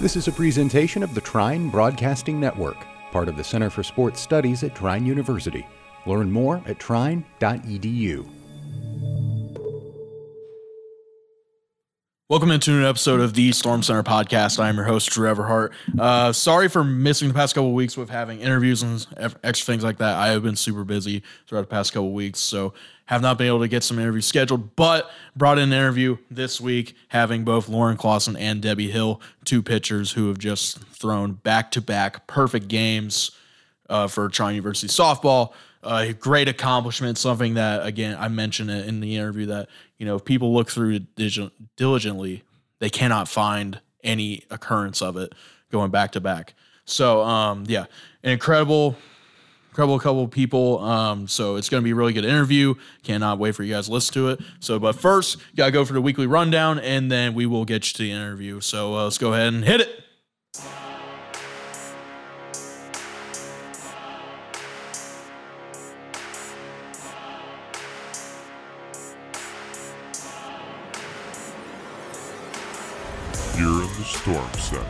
This is a presentation of the Trine Broadcasting Network, part of the Center for Sports Studies at Trine University. Learn more at trine.edu. Welcome into an episode of the Storm Center podcast. I am your host, Drew Everhart. Uh, sorry for missing the past couple weeks with having interviews and extra things like that. I have been super busy throughout the past couple weeks, so have not been able to get some interviews scheduled, but brought in an interview this week having both Lauren Clausen and Debbie Hill, two pitchers who have just thrown back to back perfect games uh, for Trine University softball. Uh, great accomplishment, something that, again, I mentioned it in the interview that, you know, if people look through diligently, they cannot find any occurrence of it going back to back. So, um, yeah, an incredible, incredible couple of people. Um, so it's going to be a really good interview. Cannot wait for you guys to listen to it. So, but first, got to go for the weekly rundown and then we will get you to the interview. So uh, let's go ahead and hit it. You're in the Storm Center.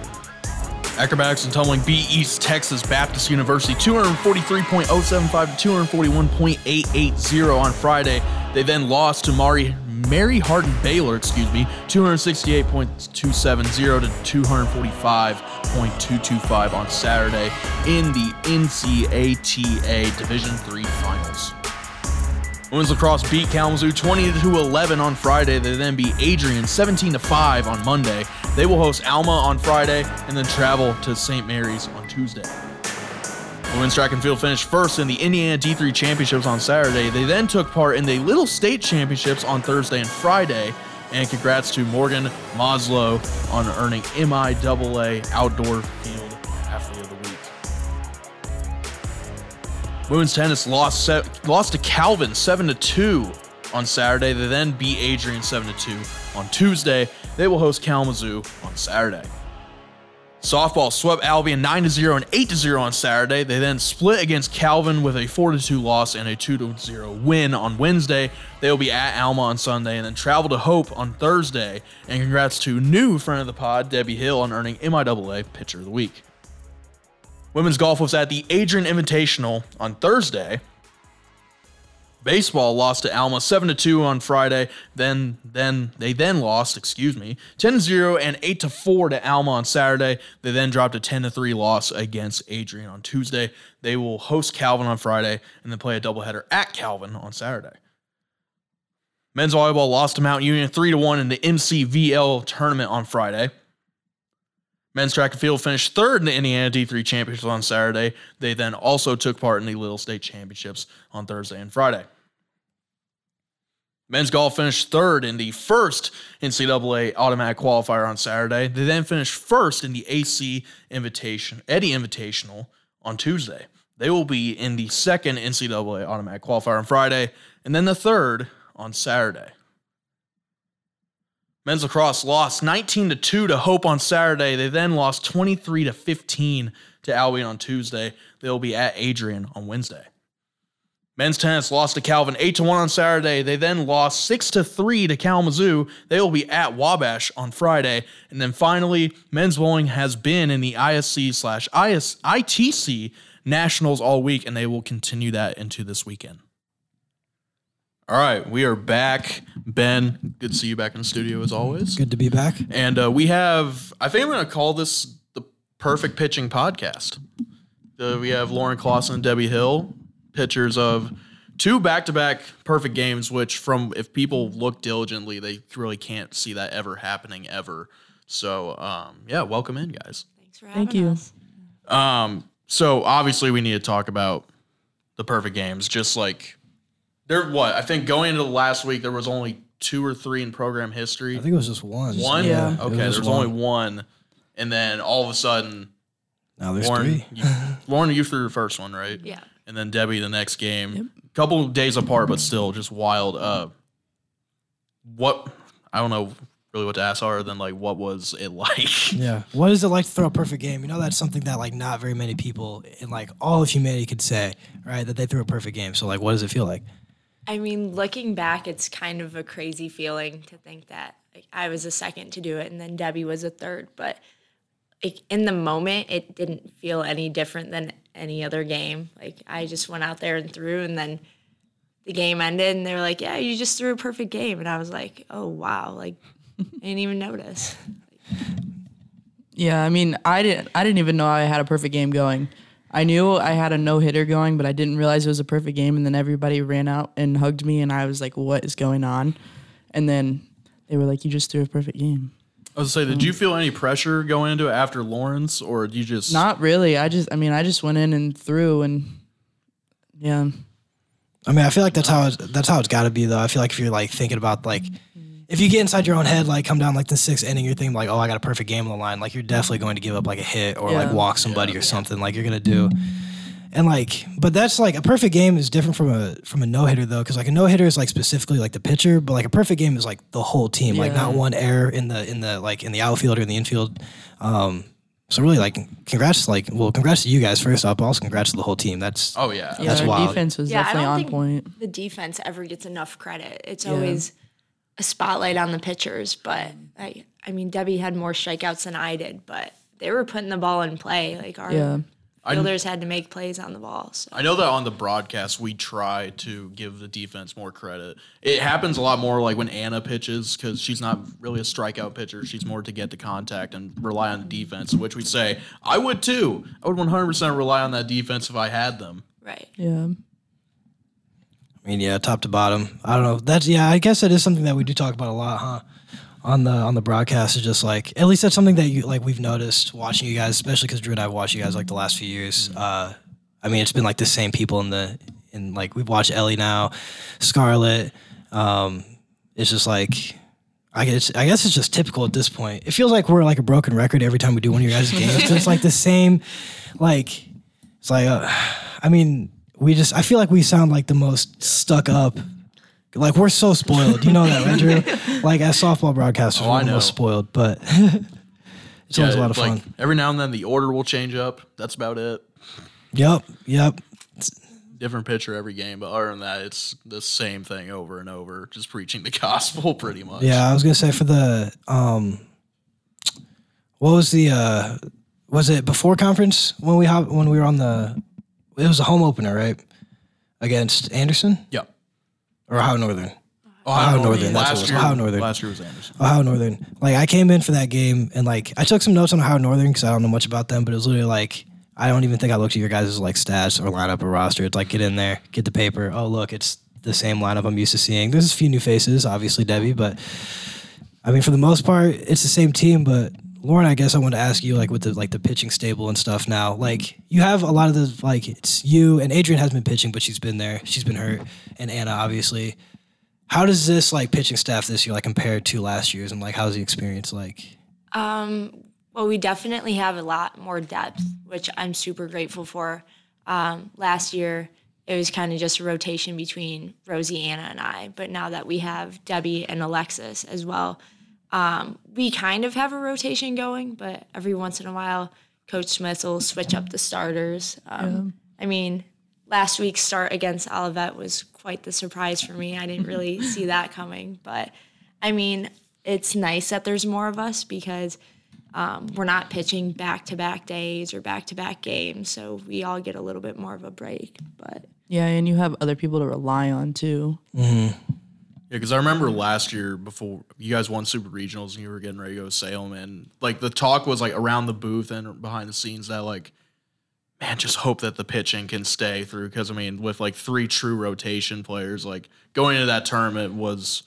Acrobatics and tumbling beat East Texas Baptist University 243.075 to 241.880 on Friday. They then lost to Mari Mary Hardin Baylor, excuse me, 268.270 to 245.225 on Saturday in the NCATA Division III Finals. Women's lacrosse beat Kalamazoo 20 to 11 on Friday. They then beat Adrian 17 to 5 on Monday. They will host Alma on Friday and then travel to St. Mary's on Tuesday. The Women's track and field finished first in the Indiana D3 Championships on Saturday. They then took part in the Little State Championships on Thursday and Friday. And congrats to Morgan Moslow on earning MIAA Outdoor Field Athlete of the Week. Women's tennis lost lost to Calvin seven to two on Saturday. They then beat Adrian seven to two on Tuesday. They will host Kalamazoo on Saturday. Softball swept Albion 9 0 and 8 0 on Saturday. They then split against Calvin with a 4 2 loss and a 2 0 win on Wednesday. They will be at Alma on Sunday and then travel to Hope on Thursday. And congrats to new friend of the pod, Debbie Hill, on earning MIAA Pitcher of the Week. Women's golf was at the Adrian Invitational on Thursday. Baseball lost to Alma 7 to 2 on Friday. Then then they then lost, excuse me, 10-0 and 8 to 4 to Alma on Saturday. They then dropped a 10 to 3 loss against Adrian on Tuesday. They will host Calvin on Friday and then play a doubleheader at Calvin on Saturday. Men's volleyball lost to Mount Union 3 to 1 in the MCVL tournament on Friday. Men's track and field finished third in the Indiana D3 Championships on Saturday. They then also took part in the Little State Championships on Thursday and Friday. Men's golf finished third in the first NCAA automatic qualifier on Saturday. They then finished first in the AC Invitation, Eddie Invitational on Tuesday. They will be in the second NCAA automatic qualifier on Friday, and then the third on Saturday. Men's lacrosse lost 19 to 2 to Hope on Saturday. They then lost 23 to 15 to Albion on Tuesday. They'll be at Adrian on Wednesday. Men's tennis lost to Calvin 8 to 1 on Saturday. They then lost 6 to 3 to Kalamazoo. They will be at Wabash on Friday. And then finally, men's bowling has been in the ISC slash ITC Nationals all week, and they will continue that into this weekend. All right, we are back. Ben, good to see you back in the studio as always. Good to be back. And uh, we have, I think I'm going to call this the perfect pitching podcast. Uh, we have Lauren Clausen and Debbie Hill, pitchers of two back-to-back perfect games. Which, from if people look diligently, they really can't see that ever happening ever. So, um, yeah, welcome in, guys. Thanks for having you. us. Um, so obviously we need to talk about the perfect games. Just like there, what I think going into the last week, there was only two or three in program history. I think it was just one. one. Yeah. it Okay. was There's just only one, and then all of a sudden, Now there's Lauren, three. you, Lauren, you threw the first one, right? Yeah. And then Debbie the next game. A couple days apart, but still just wild. Uh, what I don't know really what to ask other than like what was it like? Yeah. What is it like to throw a perfect game? You know, that's something that like not very many people in like all of humanity could say, right? That they threw a perfect game. So like, what does it feel like? I mean, looking back, it's kind of a crazy feeling to think that like, I was a second to do it and then Debbie was a third. But it, in the moment, it didn't feel any different than any other game. Like I just went out there and threw, and then the game ended, and they were like, "Yeah, you just threw a perfect game," and I was like, "Oh wow!" Like I didn't even notice. Yeah, I mean, I didn't. I didn't even know I had a perfect game going. I knew I had a no hitter going, but I didn't realize it was a perfect game. And then everybody ran out and hugged me, and I was like, "What is going on?" And then they were like, "You just threw a perfect game." I was gonna say, did you mm. feel any pressure going into it after Lauren's, or did you just Not really. I just, I mean, I just went in and threw, and yeah, I mean, I feel like that's how it's, that's how it's got to be though. I feel like if you're like thinking about like mm-hmm. if you get inside your own head, like come down like the sixth inning, you're thinking like, oh, I got a perfect game on the line. Like you're definitely going to give up like a hit or like walk somebody or something. Like you're gonna do. And like, but that's like a perfect game is different from a from a no hitter though, because like a no hitter is like specifically like the pitcher, but like a perfect game is like the whole team, like Yeah. not one error in the in the like in the outfield or in the infield. Um, so really, like, congrats, like, well, congrats to you guys first up, but also congrats to the whole team. That's Oh yeah, yeah. That's our wild. defense was Yeah, I definitely don't on think point. the defense ever gets enough credit. It's Yeah. always a spotlight on the pitchers, but I I mean Debbie had more strikeouts than I did, but they were putting the ball in play. Like our Yeah. Fielders had to make plays on the ball. So. I know that on the broadcast we try to give the defense more credit. It happens a lot more like when Anna pitches because she's not really a strikeout pitcher. She's more to get to contact and rely on the defense, which we say I would too. I would 100% rely on that defense if I had them. Right. Yeah. I mean, yeah, top to bottom. I don't know. That's yeah. I guess that is something that we do talk about a lot, huh? On the on the broadcast is just like at least that's something that you like we've noticed watching you guys, especially because Drew and I've watched you guys like the last few years. Uh, I mean, it's been like the same people in the in like we've watched Ellie now, Scarlett. Um, it's just like. I guess I guess it's just typical at this point. It feels like we're like a broken record every time we do one of your guys' games. it's just like the same, like it's like uh, I mean, we just I feel like we sound like the most stuck up. Like we're so spoiled. You know that, Andrew. Like as softball broadcasters, Oh, we're I know. spoiled, but it's always a lot of like, fun. Every now and then the order will change up. That's about it. Yep, yep. Different pitcher every game, but other than that, it's the same thing over and over. Just preaching the gospel, pretty much. Yeah, I was gonna say for the um, what was the uh, was it before conference when we hop, when we were on the, it was a home opener, right, against Anderson Yeah. Or Ohio Northern. Uh, Ohio, Northern, that's what it was. year, Ohio Northern. Last year was Anderson. Ohio Northern. Like I came in for that game and like I took some notes on Ohio Northern because I don't know much about them, but it was literally like I don't even think I looked at your guys' like stats or lineup or roster. It's like get in there, get the paper. Oh look, it's the same lineup I'm used to seeing. There's a few new faces, obviously Debbie, but I mean for the most part it's the same team. But Lauren, I guess I wanted to ask you like with the like the pitching stable and stuff now. Like you have a lot of the like it's you and Adrian has been pitching, but she's been there. She's been hurt, and Anna obviously. How does this like pitching staff this year like compare to last year's and like how's the experience like? Um, well, we definitely have a lot more depth, which I'm super grateful for. Um, last year, it was kind of just a rotation between Rosie, Anna, and I. But now that we have Debbie and Alexis as well, um, we kind of have a rotation going. But every once in a while, Coach Smith will switch up the starters. Um, I mean, last week's start against Olivet was quite the surprise for me. I didn't really see that coming. But I mean, it's nice that there's more of us because um, we're not pitching back to back days or back to back games. So we all get a little bit more of a break. But Yeah, and you have other people to rely on too. Yeah, because I remember last year before you guys won super regionals and you were getting ready to go to Salem, and like the talk was like around the booth and behind the scenes that like, man, just hope that the pitching can stay through. Because I mean, with like three true rotation players, like going into that tournament was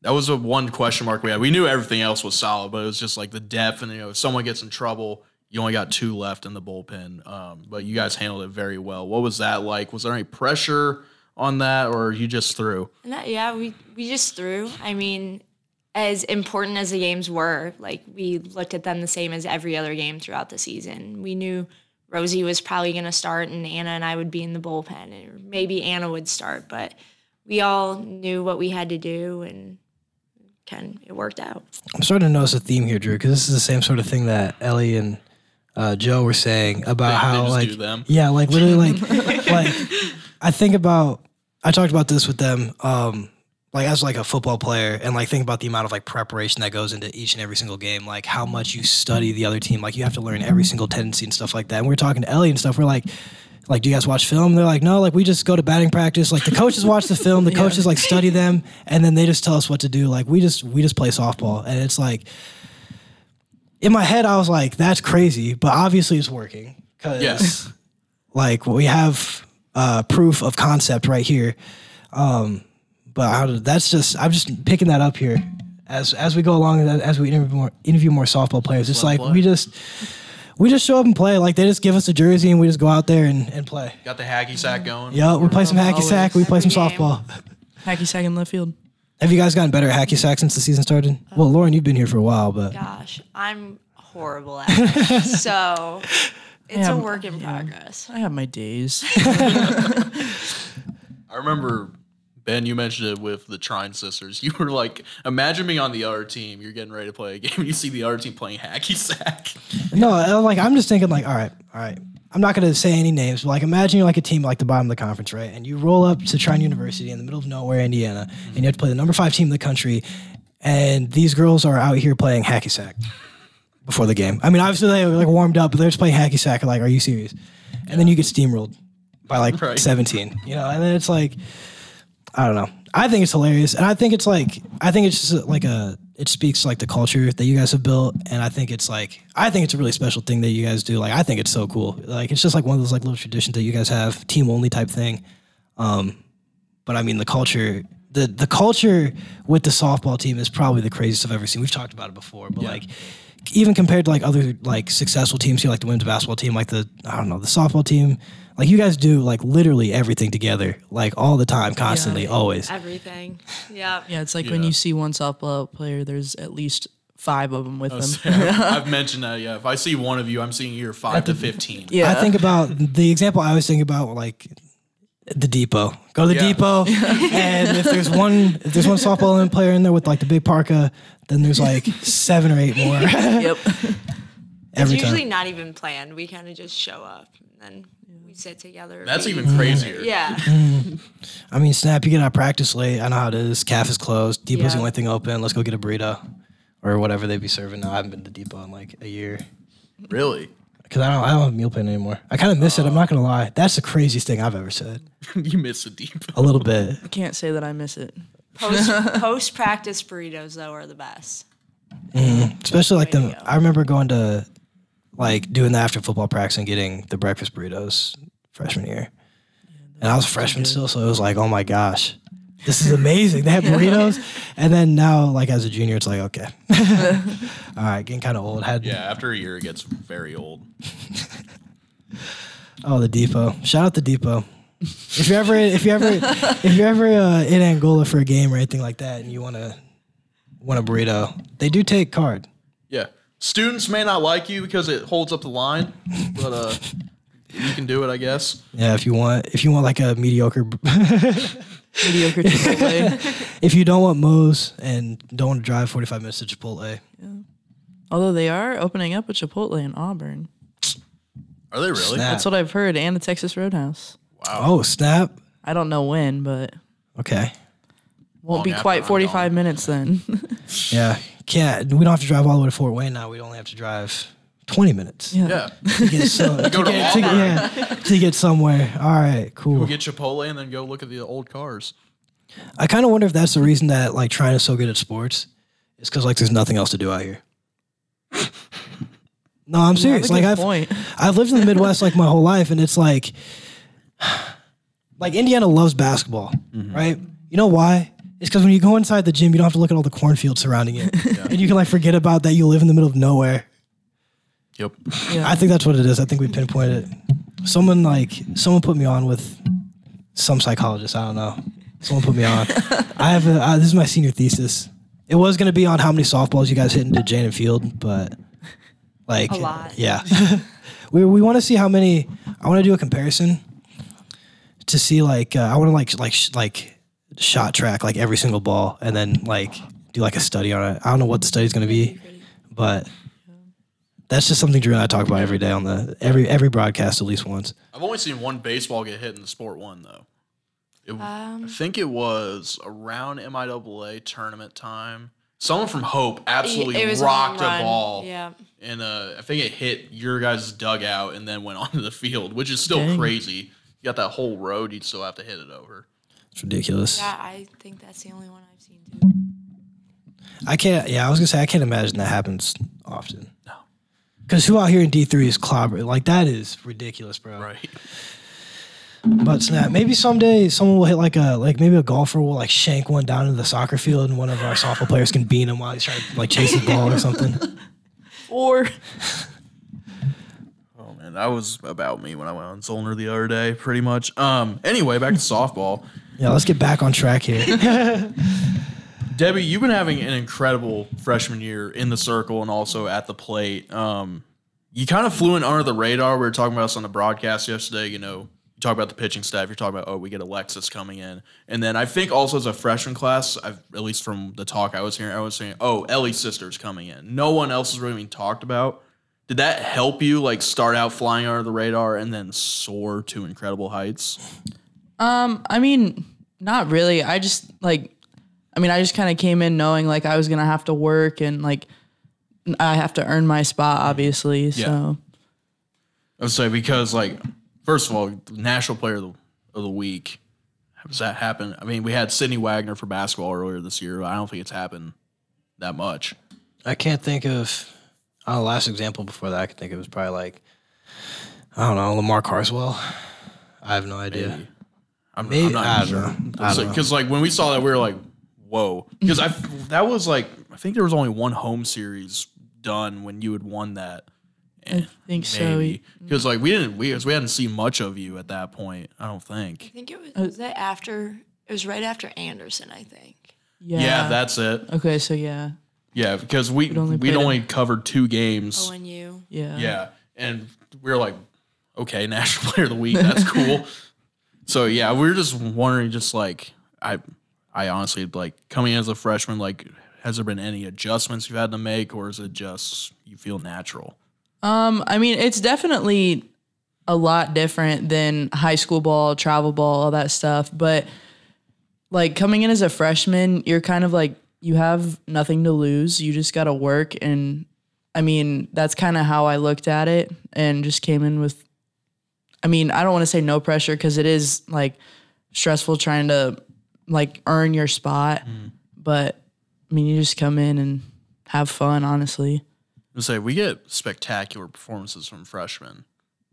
that was a one question mark we had. We knew everything else was solid, but it was just like the depth and you know if someone gets in trouble. You only got two left in the bullpen, um, but you guys handled it very well. What was that like? Was there any pressure on that, or you just threw? that, yeah, we, we just threw. I mean, as important as the games were, like we looked at them the same as every other game throughout the season. We knew Rosie was probably going to start and Anna and I would be in the bullpen, and maybe Anna would start, but we all knew what we had to do and kind it worked out. I'm starting to notice a theme here, Drew, because this is the same sort of thing that Ellie and uh, Joe were saying about They- they how just like do them. yeah, like literally like like I think about I talked about this with them. Um, like as like a football player and like think about the amount of like preparation that goes into each and every single game, like how much you study the other team, like you have to learn every single tendency and stuff like that. And we are talking to Ellie and stuff. We're like, like, do you guys watch film? They're like, no, like we just go to batting practice. Like the coaches watch the film, the coaches like study them, and then they just tell us what to do. Like we just we just play softball, and it's like in my head I was like, that's crazy, but obviously it's working because Yes. like we have uh, proof of concept right here. Um, but how that's just I'm just picking that up here as as we go along as we interview more interview more softball players. It's let 'em like play. we just we just show up and play. Like they just give us a jersey and we just go out there and, and play. Got the hacky sack going. Yeah, we play some hacky Always. sack. We play some game. softball. Hacky sack in left field. Have you guys gotten better at hacky sack since the season started? Well, Lauren, you've been here for a while, but Gosh, I'm horrible at it. so it's a work in progress. I have my days. I remember Ben, you mentioned it with the Trine sisters. You were like, imagine being on the other team. You're getting ready to play a game. and You see the other team playing hacky sack. No, like I'm just thinking like, all right, all right. I'm not gonna say any names, but like imagine you're like a team like the bottom of the conference, right? And you roll up to Trine University in the middle of nowhere, Indiana, and you have to play the number five team in the country, and these girls are out here playing hacky sack before the game. I mean, obviously they like warmed up, but they're just playing hacky sack. Like, are you serious? And then you get steamrolled by like Right. 17, you know, and then it's like, I don't know. I think it's hilarious, and I think it's like I think it's just like a it speaks like the culture that you guys have built, and I think it's like I think it's a really special thing that you guys do. Like I think it's so cool. Like it's just like one of those like little traditions that you guys have, team only type thing. Um, but I mean the culture. The, the culture with the softball team is probably the craziest I've ever seen. We've talked about it before, but like even compared to like other like successful teams here, like the women's basketball team, like the I don't know the softball team, like you guys do like literally everything together, like all the time, constantly, always. Everything. Yeah. Yeah, it's like when you see one softball player, there's at least five of oh, them with them. I've mentioned that. Yeah, if I see one of you, I'm seeing you're five to fifteen. yeah, I think about the example I always think about like the depot. Go to the Yeah. depot, and if there's one if there's one softball player in there with like the big parka, then there's like seven or eight more Yep. every it's usually time. not even planned. We kind of just show up and then we sit together. That's even crazier. Yeah. Mm. I mean, snap, you get out of practice late. I know how it is. Caf is closed. Depot's the only thing open. Let's go get a burrito or whatever they be serving now. I haven't been to Depot in like a year Really? Because I don't I don't have a meal plan anymore. I kind of miss it. I'm not gonna lie. That's the craziest thing I've ever said. you miss a deep. A little bit. I can't say that I miss it. Post post practice burritos though are the best. Mm-hmm. especially like the. I remember going to like doing the after football practice and getting the breakfast burritos freshman year, and I was a freshman still, so it was like, oh my gosh, this is amazing. They have burritos, and then now like as a junior, it's like okay, all right, getting kind of old. Had Yeah, after a year, it gets very old. oh the depot. Shout out the depot. If you ever if you ever if you're ever uh, in Angola for a game or anything like that, and you want to want a burrito, they do take card. Yeah, students may not like you because it holds up the line, but uh, you can do it, I guess. Yeah, if you want if you want like a mediocre Mediocre Chipotle. If you don't want Moe's and don't want to drive 45 minutes to Chipotle, yeah. Although they are opening up a Chipotle in Auburn. Are they really? Snap. That's what I've heard, and the Texas Roadhouse. Wow. Oh snap! I don't know when, but Okay, won't Long be quite 45 minutes then. yeah, can't. We don't have to drive all the way to Fort Wayne now. We only have to drive 20 minutes yeah. Yeah, to get so, to to get, to, yeah, to get somewhere. All right, cool. we'll get Chipotle and then go look at the old cars. I kind of wonder if that's the reason that like Trine is so good at sports. It's because like there's nothing else to do out here. No, I'm serious. Like I've point. I've lived in the Midwest like my whole life, and it's like, like Indiana loves basketball, mm-hmm. right? You know why? It's because when you go inside the gym, you don't have to look at all the cornfields surrounding it, and you can like forget about that you live in the middle of nowhere. Yep. I think that's what it is. I think we pinpointed it. Someone like someone put me on with some psychologist. I don't know. Someone put me on. I have a, uh, this is my senior thesis. It was going to be on how many softballs you guys hit into Jane and Field, but like A lot. Yeah, we we want to see how many. I want to do a comparison to see like uh, I want to like like sh- like shot track like every single ball and then like do like a study on it. I don't know what the study's going to be, but that's just something Drew and I talk about every day on the every every broadcast at least once. I've only seen one baseball get hit in the sport one though. It, I think it was around MIAA tournament time. Someone from Hope absolutely It was a rocked home a ball. Yeah. And uh, I think it hit your guys' dugout and then went onto the field, which is still Dang. crazy. You got that whole road, you'd still have to hit it over. It's ridiculous. Yeah, I think that's the only one I've seen too. I can't. Yeah, I was gonna say I can't imagine that happens often. No. Because who out here in D three is clobber? Like that is ridiculous, bro. Right. But snap, maybe someday someone will hit like a like maybe a golfer will like shank one down into the soccer field and one of our softball players can beat him while he's trying to like chase the ball or something. Or Oh man, that was about me when I went on Zollner the other day, pretty much. Um. Anyway, back to softball. Yeah, let's get back on track here. Debbie, you've been having an incredible freshman year in the circle and also at the plate. Um, you kind of flew in under the radar. We were talking about this on the broadcast yesterday. You know, you talk about the pitching staff. You're talking about oh, we get Alexis coming in, and then I think also as a freshman class, I've, at least from the talk I was hearing, I was saying oh, Ellie's sister's coming in. No one else is really being talked about. Did that help you like start out flying under the radar and then soar to incredible heights? Um, I mean, not really. I just like, I mean, I just kind of came in knowing like I was gonna have to work and like I have to earn my spot, obviously. So I would say because like first of all, national player of the, of the week. Has that happened? I mean, we had Sidney Wagner for basketball earlier this year. But I don't think it's happened that much. I can't think of. Oh, the last example before that I could think it was probably like I don't know Lamar Carswell. I have no idea. Maybe. I'm, Maybe- I'm not I don't sure. know. I don't know. Because like when we saw that, we were like, "Whoa!" Because I that was like I think there was only one home series done when you had won that. I think so. Because like we didn't we 'cause we hadn't seen much of you at that point. I don't think. I think it was, uh, was that after it was right after Anderson, I think. Yeah. Yeah, that's it. okay. So yeah, Yeah, because we We'd only we'd only covered two games. Oh, ONU. yeah, Yeah, and we were like, okay, national player of the week. That's cool. so yeah, we were just wondering, just like I, I honestly like coming in as a freshman. Like, has there been any adjustments you've had to make, or is it just you feel natural? Um, I mean, it's definitely a lot different than high school ball, travel ball, all that stuff. But like coming in as a freshman, you're kind of like you have nothing to lose. You just got to work, and I mean, that's kind of how I looked at it, and just came in with. I mean, I don't want to say no pressure because it is like stressful trying to like earn your spot, mm. but I mean, you just come in and have fun, honestly. I say we get spectacular performances from freshmen.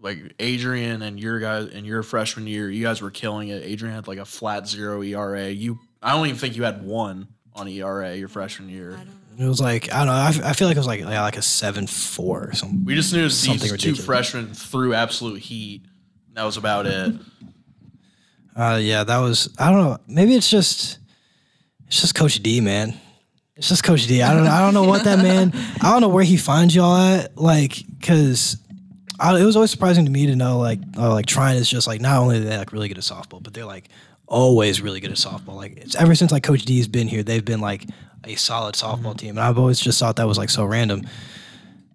Like Adrian and your guys in your freshman year, you guys were killing it. Adrian had like a flat zero ERA. You, I don't even think you had one on ERA your freshman year. It was like I don't know. I, f- I feel like it was like yeah, like a seven four or something. We just knew these Something two freshmen threw absolute heat. That was about it. Uh, yeah, that was. I don't know. Maybe it's just, it's just Coach D, man. It's just Coach D. I don't. I don't know what that man. I don't know where he finds y'all at. Like, cause I, it was always surprising to me to know like, oh, like Trine is just like not only are they like really good at softball, but they're like always really good at softball. Like it's ever since like Coach D's been here, they've been like a solid softball team, and I've always just thought that was like so random.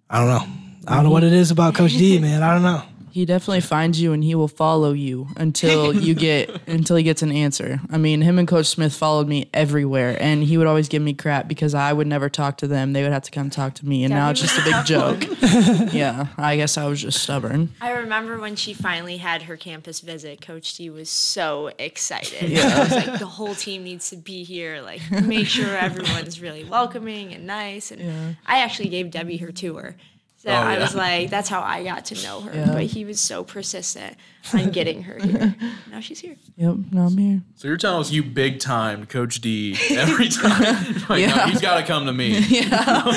I don't know. I don't know what it is about Coach D, man. I don't know. He definitely finds you and he will follow you until you get until he gets an answer. I mean, him and Coach Smith followed me everywhere and he would always give me crap because I would never talk to them. They would have to come talk to me. And now it's just a big joke. yeah. I guess I was just stubborn. I remember when she finally had her campus visit, Coach D was so excited. Yeah. I was like, the whole team needs to be here. Like, make sure everyone's really welcoming and nice. And I actually gave Debbie her tour. So Oh, I yeah. was like, that's how I got to know her. Yeah. But he was so persistent on getting her here. now she's here. Yep. Now I'm here. So you're telling us you big time Coach D every time. like, no, Yeah. he's got to come to me. Yeah.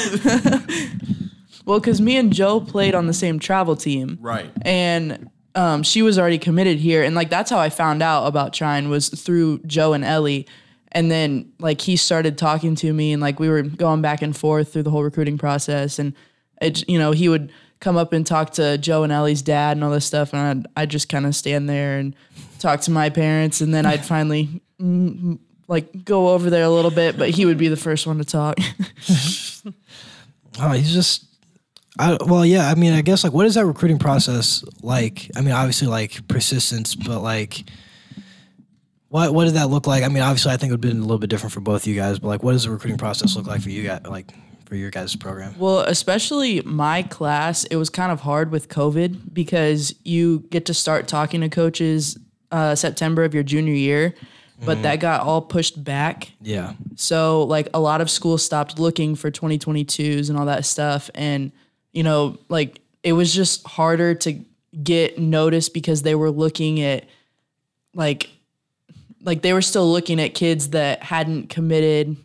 Well, because me and Joe played on the same travel team. Right. and um, she was already committed here and like that's how i found out about Trine was through joe and ellie and then like he started talking to me and like we were going back and forth through the whole recruiting process and it, you know he would come up and talk to joe and ellie's dad and all this stuff and i'd, I'd just kind of stand there and talk to my parents and then i'd finally mm, like go over there a little bit but he would be the first one to talk Oh, he's just. I, well, yeah. I mean, I guess like, what is that recruiting process like? I mean, obviously like persistence, but like, what what did that look like? I mean, obviously, I think it would have been a little bit different for both you guys, but like, what does the recruiting process look like for you guys? Like for your guys' program? Well, especially my class, it was kind of hard with COVID because you get to start talking to coaches uh, September of your junior year, but that got all pushed back. Yeah. So like a lot of schools stopped looking for 2022s and all that stuff and you know like it was just harder to get noticed because they were looking at like like they were still looking at kids that hadn't committed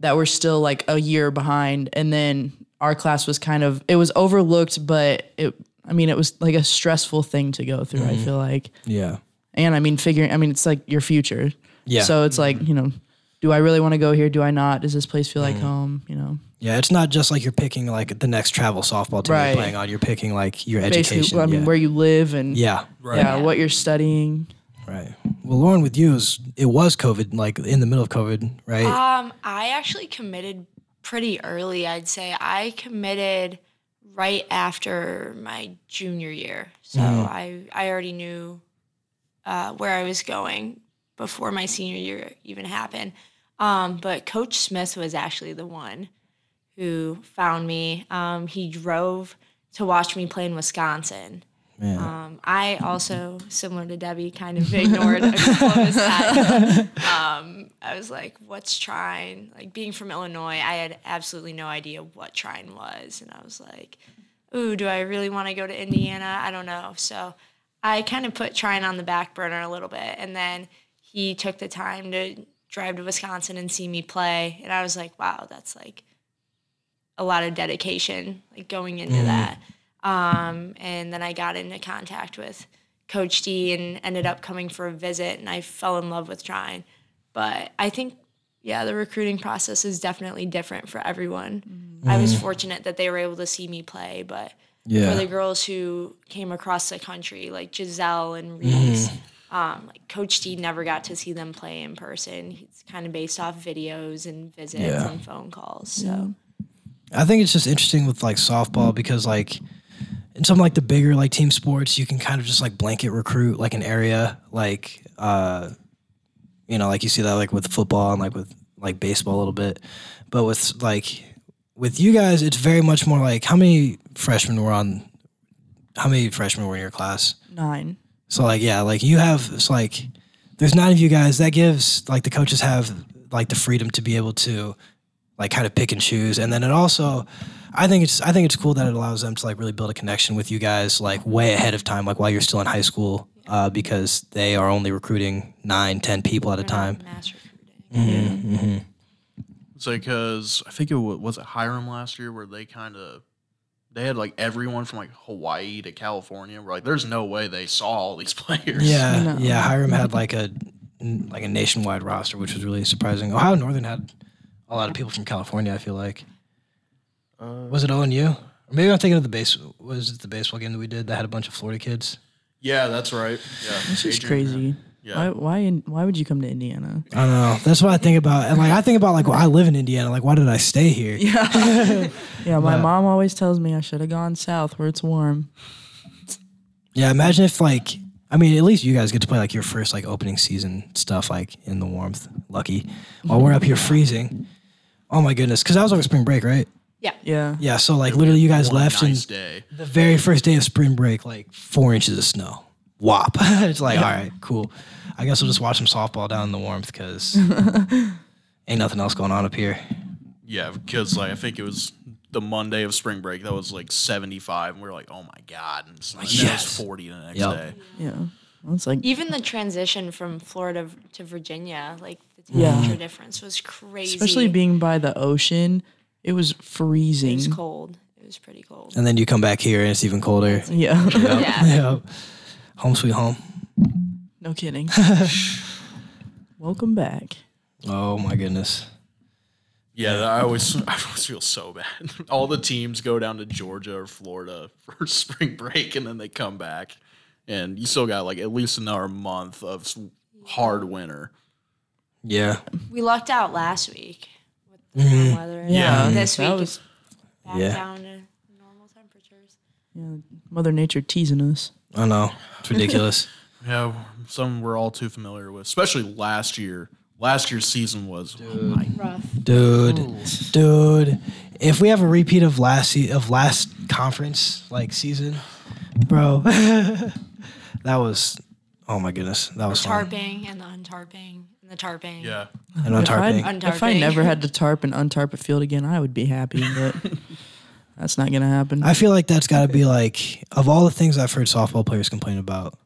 that were still like a year behind and then our class was kind of it was overlooked but it I mean it was like a stressful thing to go through I mm-hmm. feel like Yeah. and I mean, figuring, I mean, it's like your future. Yeah. So it's like, mm-hmm. you know, do I really want to go here? Do I not? Does this place feel like mm-hmm. home? You know, Yeah, it's not just like you're picking like the next travel softball team Right. you're playing on. You're picking like your basically, education. I mean, yeah. where you live and yeah, Right. yeah, Yeah. what you're studying. Right. Well, Lauren, with you, is it was COVID, like in the middle of COVID, right? Um, I actually committed pretty early. I'd say I committed right after my junior year, so I I already knew uh, where I was going before my senior year even happened. Um, but Coach Smith was actually the one who found me. Um, he drove to watch me play in Wisconsin. Um, I also, similar to Debbie, kind of ignored a couple of his. Um, I was like, "What's Trine?" Like being from Illinois, I had absolutely no idea what Trine was, and I was like, "Ooh, do I really want to go to Indiana? I don't know." So I kind of put Trine on the back burner a little bit, and then he took the time to drive to Wisconsin and see me play, and I was like, "Wow, that's like a lot of dedication, like going into that." Um, and then I got into contact with Coach D and ended up coming for a visit, and I fell in love with Trine. But I think, yeah, the recruiting process is definitely different for everyone. I was fortunate that they were able to see me play, but Yeah. for the girls who came across the country, like Giselle and Reese, um, like Coach D never got to see them play in person. He's kind of based off videos and visits Yeah. and phone calls. So. I think it's just interesting with like softball because like in some like the bigger like team sports, you can kind of just like blanket recruit like an area, like uh, you know, like you see that like with football and like with like baseball a little bit, but with like with you guys, it's very much more like how many freshmen were on, how many freshmen were in your class? Nine. So like yeah, like you have it's like there's nine of you guys. That gives like the coaches have like the freedom to be able to like kind of pick and choose. And then it also I think it's I think it's cool that it allows them to like really build a connection with you guys like way ahead of time, like while you're still in high school, uh, because they are only recruiting nine, ten people at a They're not time. mass recruiting. It's like because I think it was, was it Hiram last year where they kind of they had like everyone from like Hawaii to California. We're like, there's no way they saw all these players. Yeah, No. yeah. Hiram had like a like a nationwide roster, which was really surprising. Ohio Northern had a lot of people from California. I feel like. Uh, was it ONU? Or maybe I'm thinking of the base. Was it the baseball game that we did that had a bunch of Florida kids? yeah, that's right. Yeah, It's just Adrian- crazy. Yeah. Why, why, in, why would you come to Indiana? I don't know. That's what I think about. And like I think about like well, I live in Indiana. Like why did I stay here? Yeah, my But- mom always tells me I should have gone south where it's warm. Yeah, imagine if like I mean, at least you guys get to play like your first like opening season stuff like in the warmth. Lucky, while we're up here freezing. Oh my goodness, because I was over spring break, right? Yeah. Yeah. Yeah, so like literally, you guys What left nice and day. the very first day of spring break, like four inches of snow. Wop! it's like all right, cool. I guess we'll just watch some softball down in the warmth because ain't nothing else going on up here. Yeah, because like I think it was the Monday of spring break that was like 75, and we are like, oh my god, and it's like, then Yes. was 40 the next Yep. day. Yeah. Well, It's like Even the transition from Florida v- to Virginia, like the Yeah. temperature mm-hmm. difference was crazy. especially being by the ocean, it was freezing. it was cold. It was pretty cold. And then you come back here and it's even colder. Yeah. Yeah. Yep. Home sweet home. no kidding. Welcome back. Oh my goodness. Yeah, I always I always feel so bad. All the teams go down to Georgia or Florida for spring break, and then they come back, and you still got like at least another month of hard winter. Yeah. We lucked out last week with the mm-hmm. warm weather. and Yeah. This that week was it's back Yeah. down to normal temperatures. yeah, Mother Nature teasing us. I know. It's ridiculous. Yeah, some we're all too familiar with, especially last year. Last year's season was oh my Rough. dude, oh. dude. If we have a repeat of last se- of last conference like season, bro, that was oh my goodness, that was fun. Tarping and the untarping and the tarping. yeah. And on If I, tarping. if I Untarping. never had to tarp and untarp a field again, I would be happy, but that's not gonna happen. I feel like that's got to be like of all the things I've heard softball players complain about,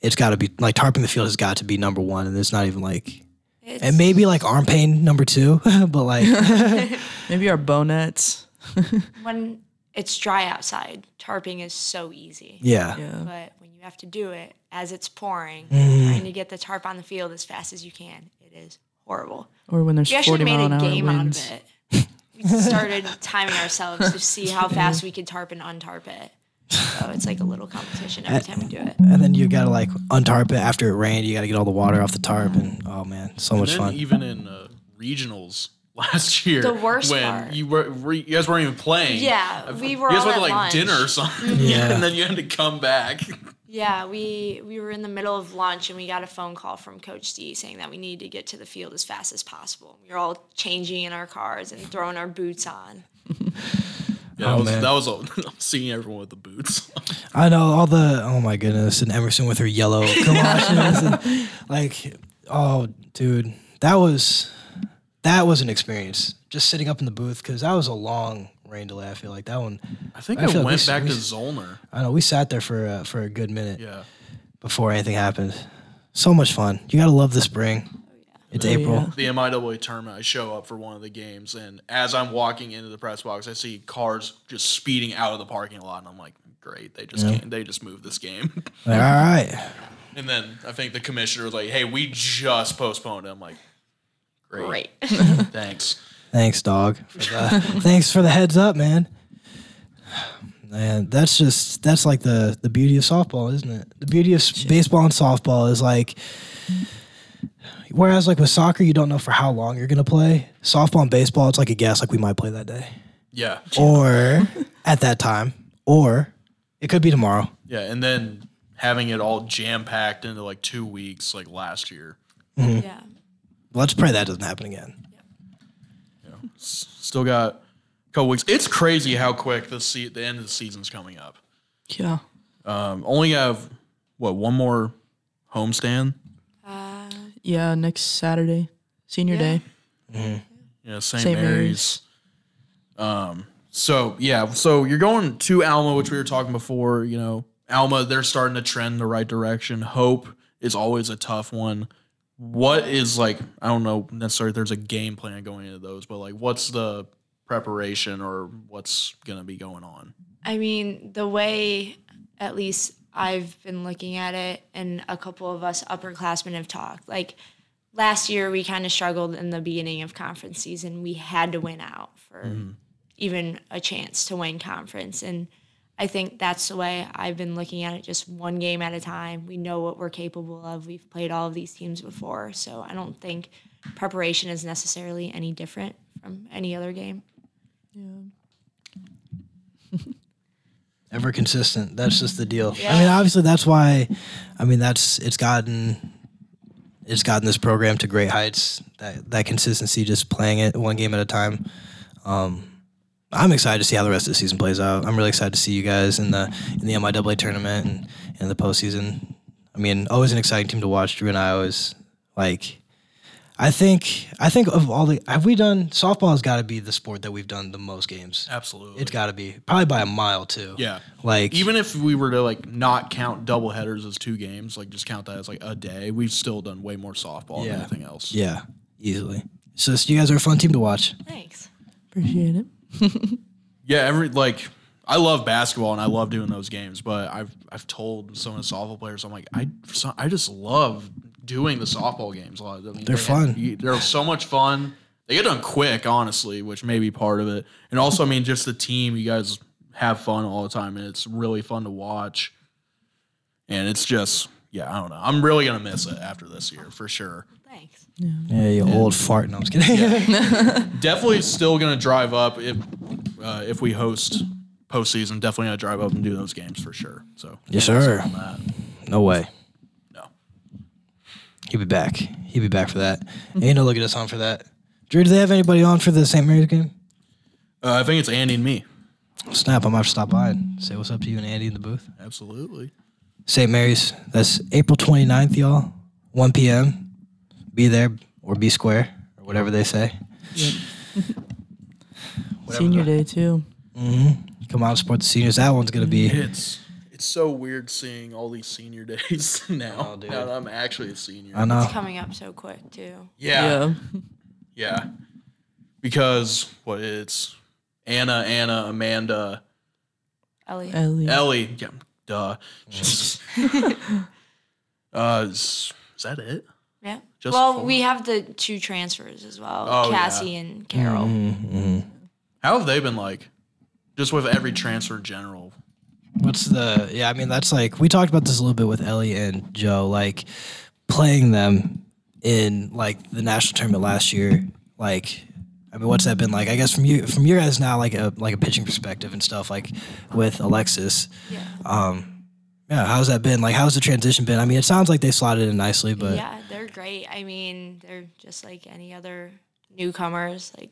it's got to be like tarping the field has got to be number one, and it's not even like It's, and maybe like arm pain number two, but like Maybe our bonnets. when it's dry outside, tarping is so easy. yeah, Yeah. But when you have to do it as it's pouring, Mm-hmm. trying to get the tarp on the field as fast as you can, it is horrible. Or when there's We actually made mile a game winds. out of it. We started timing ourselves to see how fast we could tarp and untarp it. So it's like a little competition every time we do it. and then you got to like untarp it after it rained. You got to get all the water off the tarp, and oh man, so much And then fun. even in uh, regionals last year, The worst when part. you were, were you guys weren't even playing. Yeah, we were You guys all went to like lunch. dinner or something, Yeah. and then you had to come back. Yeah, we we were in the middle of lunch and we got a phone call from Coach D saying that we needed to get to the field as fast as possible. We were all changing in our cars and throwing our boots on. Yeah, Oh, that was, man. that was all, seeing everyone with the boots. I know all the oh my goodness, and Emerson with her yellow galoshes, and like oh dude, that was that was an experience. Just sitting up in the booth because that was a long rain delay. I feel like that one. I think I I, feel like went we- back we- to Zollner. I know we sat there for uh, for a good minute Yeah. before anything happened. So much fun. You gotta love the spring. It's Oh, April. yeah. the MIAA tournament, I show up for one of the games, and as I'm walking into the press box, I see cars just speeding out of the parking lot, and I'm like, "Great, they just can't, they just moved this game." Like, all right. and then I think the commissioner was like, "Hey, we just postponed it." I'm like, "Great, Great. thanks." Thanks, dog. For the, thanks for the heads up, man. Man, that's just that's like the the beauty of softball, isn't it? The beauty of s- baseball and softball is like whereas like with soccer you don't know for how long you're going to play. Softball and baseball it's like a guess like we might play that day Yeah, or at that time or it could be tomorrow. yeah, and then having it all jam packed into like two weeks, like last year. Mm-hmm. yeah. Let's pray that doesn't happen again. Still got a couple weeks. It's crazy how quick the se- the end of the season's coming up. Yeah. Um, only have what one more homestand. Yeah. Next Saturday, senior Yeah. day. Yeah, St. St. Mary's. Mary's. Um, so yeah, so you're going to Alma, which we were talking before. You know, Alma, they're starting to trend the right direction. Hope is always a tough one. What is like? I don't know necessarily. if There's a game plan going into those, but like, what's the preparation or what's gonna be going on? I mean, the way at least I've been looking at it, and a couple of us upperclassmen have talked. Like last year, we kind of struggled in the beginning of conference season. We had to win out for mm-hmm. even a chance to win conference. And I think that's the way I've been looking at it, just one game at a time. We know what we're capable of. We've played all of these teams before. So I don't think preparation is necessarily any different from any other game. Yeah. Ever consistent. That's just the deal. Yeah. I mean, obviously, that's why. I mean, that's it's gotten it's gotten this program to great heights. That that consistency, just playing it one game at a time. Um, I'm excited to see how the rest of the season plays out. I'm really excited to see you guys in the in the MIAA tournament and in the postseason. I mean, always an exciting team to watch. Drew and I always like. I think I think of all the have we done softball has got to be the sport that we've done the most games. Absolutely, It's got to be probably by a mile too. yeah. Like Even if we were to like not count double headers as two games, like just count that as like a day, we've still done way more softball Yeah. than anything else. yeah, easily. So, just you guys are a fun team to watch. Thanks. Appreciate it. Yeah, every like I love basketball and I love doing those games, but I've I've told some of the softball players I'm like I I just love doing the softball games a lot. I mean, They're they- fun. They're so much fun. They get done quick, honestly, which may be part of it. And also, I mean, just the team, you guys have fun all the time, and it's really fun to watch. And it's just, yeah, I don't know. I'm really gonna miss it after this year for sure. Thanks. Yeah, you old fart. No, I'm just kidding. Definitely still gonna drive up if uh, if we host postseason. Definitely gonna drive up and do those games for sure. So yes, sir. No way. No. He'll be back. He'll be back for that. Ain't no look at us on for that. Drew, do they have anybody on for the St. Mary's game? Uh, I think it's Andy and me. Snap, I'm gonna have to stop by and say what's up to you and Andy in the booth. Absolutely. St. Mary's. That's April 29th, y'all. 1 p.m. Be there or be square or whatever they say. Senior day too. Come out and support the seniors. That one's gonna be. It's it's so weird seeing all these senior days now. Oh, dude. now that I'm actually a senior. I know. It's coming up so quick too. Yeah. Yeah. Because what it's Anna, Anna, Amanda, Ellie. Ellie. Ellie. Yeah, duh. uh, is, is that it? Yeah. Just well, four? we have the two transfers as well, Oh, Cassie yeah. and Carol. How have they been like? Just with every transfer general. What's the? Yeah, I mean that's like we talked about this a little bit with Ellie and Joe, like playing them in like the national tournament last year. Like, I mean, what's that been like? I guess from you, from your guys now, like a like a pitching perspective and stuff, like with Alexis. Yeah. Um, yeah, how's that been? Like, how's the transition been? I mean, it sounds like they slotted in nicely, but yeah, they're great. I mean, they're just like any other newcomers. Like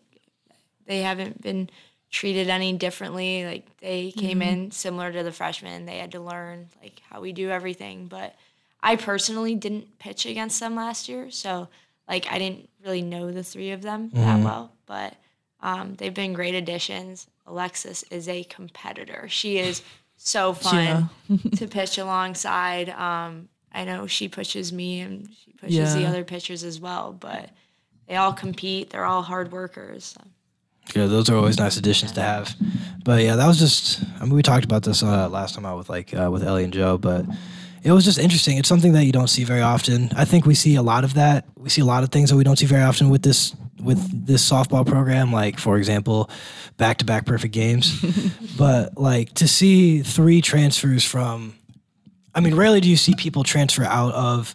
they haven't been treated any differently. Like they came in similar to the freshmen. They had to learn like how we do everything. But I personally didn't pitch against them last year, so like I didn't really know the three of them that well. But um, they've been great additions. Alexis is a competitor. She is so fun to pitch alongside. Um, I know she pushes me and she pushes the other pitchers as well, but they all compete. They're all hard workers. So. Yeah, those are always nice additions to have. But yeah, that was just. I mean, we talked about this uh, last time out with like uh, with Ellie and Joe, but it was just interesting. It's something that you don't see very often. I think we see a lot of that. We see a lot of things that we don't see very often with this with this softball program. Like for example, back to back perfect games. but like to see three transfers from. I mean, rarely do you see people transfer out of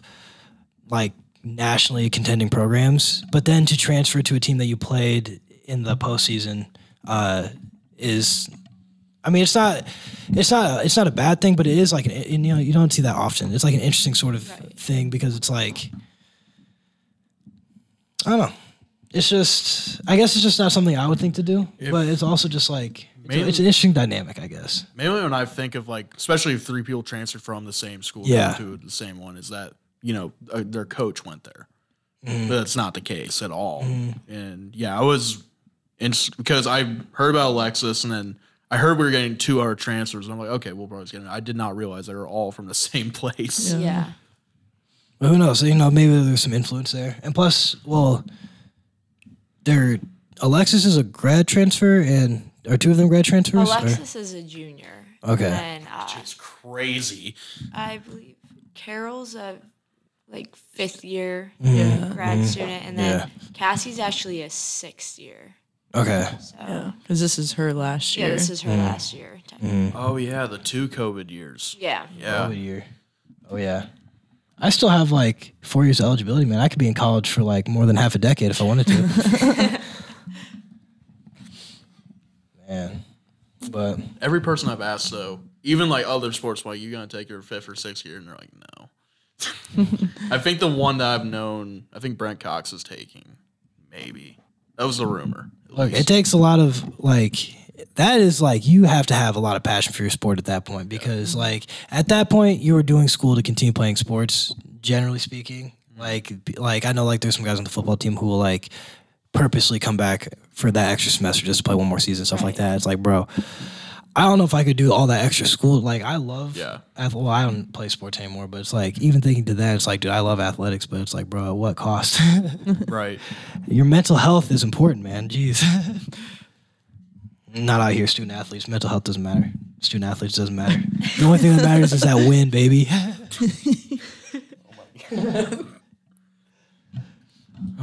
like nationally contending programs, but then to transfer to a team that you played in the postseason uh, is, I mean, it's not, it's not, it's not a bad thing, but it is like, an, and, you know, you don't see that often. It's like an interesting sort of thing because it's like, I don't know. It's just, I guess it's just not something I would think to do, but it's also just like, it's, Mainly- it's an interesting dynamic, I guess. Mainly when I think of like, especially if three people transfer from the same school Yeah. to the same one, is that you know uh, their coach went there, Mm-hmm. but that's not the case at all. And yeah, I was in because I heard about Alexis, and then I heard we were getting two other transfers. And I'm like, okay, we'll probably get. I did not realize they were all from the same place. Yeah. But who knows? You know, maybe there's some influence there. And plus, well, they're Alexis is a grad transfer, and are two of them grad transfers? Or- Alexis is a junior. Okay. And uh, It's crazy. I believe Carol's a like fifth year Yeah. grad mm-hmm. student, and then Yeah. Cassie's actually a sixth year. Okay. So Yeah. Because this is her last year. yeah, this is her mm. last year. Mm. Oh yeah, the two COVID years. Yeah. Yeah. COVID year. Oh yeah. I still have like four years of eligibility, man. I could be in college for like more than half a decade if I wanted to. man. But Every person I've asked though, even like other sports, like you gonna take your fifth or sixth year, and they're like, no. I think the one that I've known, I think Brent Cox is taking, maybe. That was the rumor. at look, it takes a lot of like that is like you have to have a lot of passion for your sport at that point because like at that point you were doing school to continue playing sports generally speaking like like i know like there's some guys on the football team who will like purposely come back for that extra semester just to play one more season stuff like that it's like bro i don't know if i could do all that extra school like i love Yeah. ath- well i don't play sports anymore but it's like even thinking to that it's like dude i love athletics but it's like bro at what cost right. your mental health is important, man. Jeez. Not out here, student athletes. Mental health doesn't matter. Student athletes doesn't matter. The only thing that matters is that win, baby.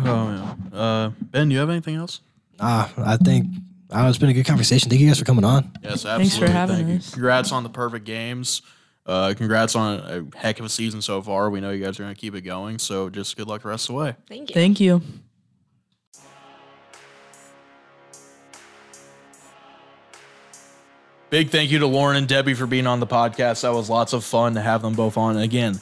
Oh yeah. Uh, ben, do you have anything else? Ah, I think I don't know, it's been a good conversation. Thank you guys for coming on. Yes, absolutely. Thanks for having Thank you. us. Congrats on the perfect games. Uh, congrats on a heck of a season so far. We know you guys are gonna keep it going. So just good luck the rest of the way. Thank you. Thank you. Big thank you to Lauren and Debbie for being on the podcast. That was lots of fun to have them both on. Again,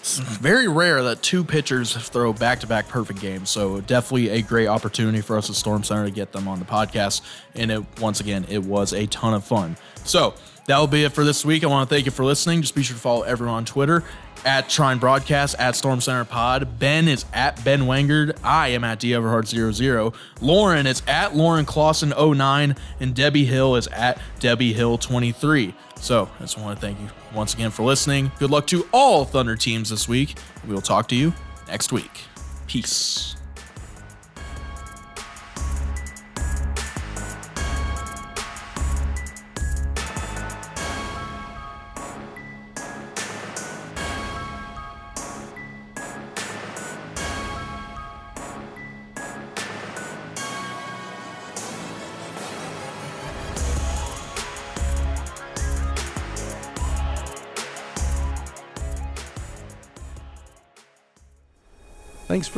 it's very rare that two pitchers throw back to back perfect games. So definitely a great opportunity for us at Storm Center to get them on the podcast. And it once again, it was a ton of fun. So that will be it for this week. I want to thank you for listening. Just be sure to follow everyone on Twitter at Trine Broadcast, at Storm Center Pod. Ben is at Ben Wengerd. I am at D Everhart00. Lauren is at Lauren Clausen09. And Debbie Hill is at Debbie Hill23. So I just want to thank you once again for listening. Good luck to all Thunder teams this week. We will talk to you next week. Peace.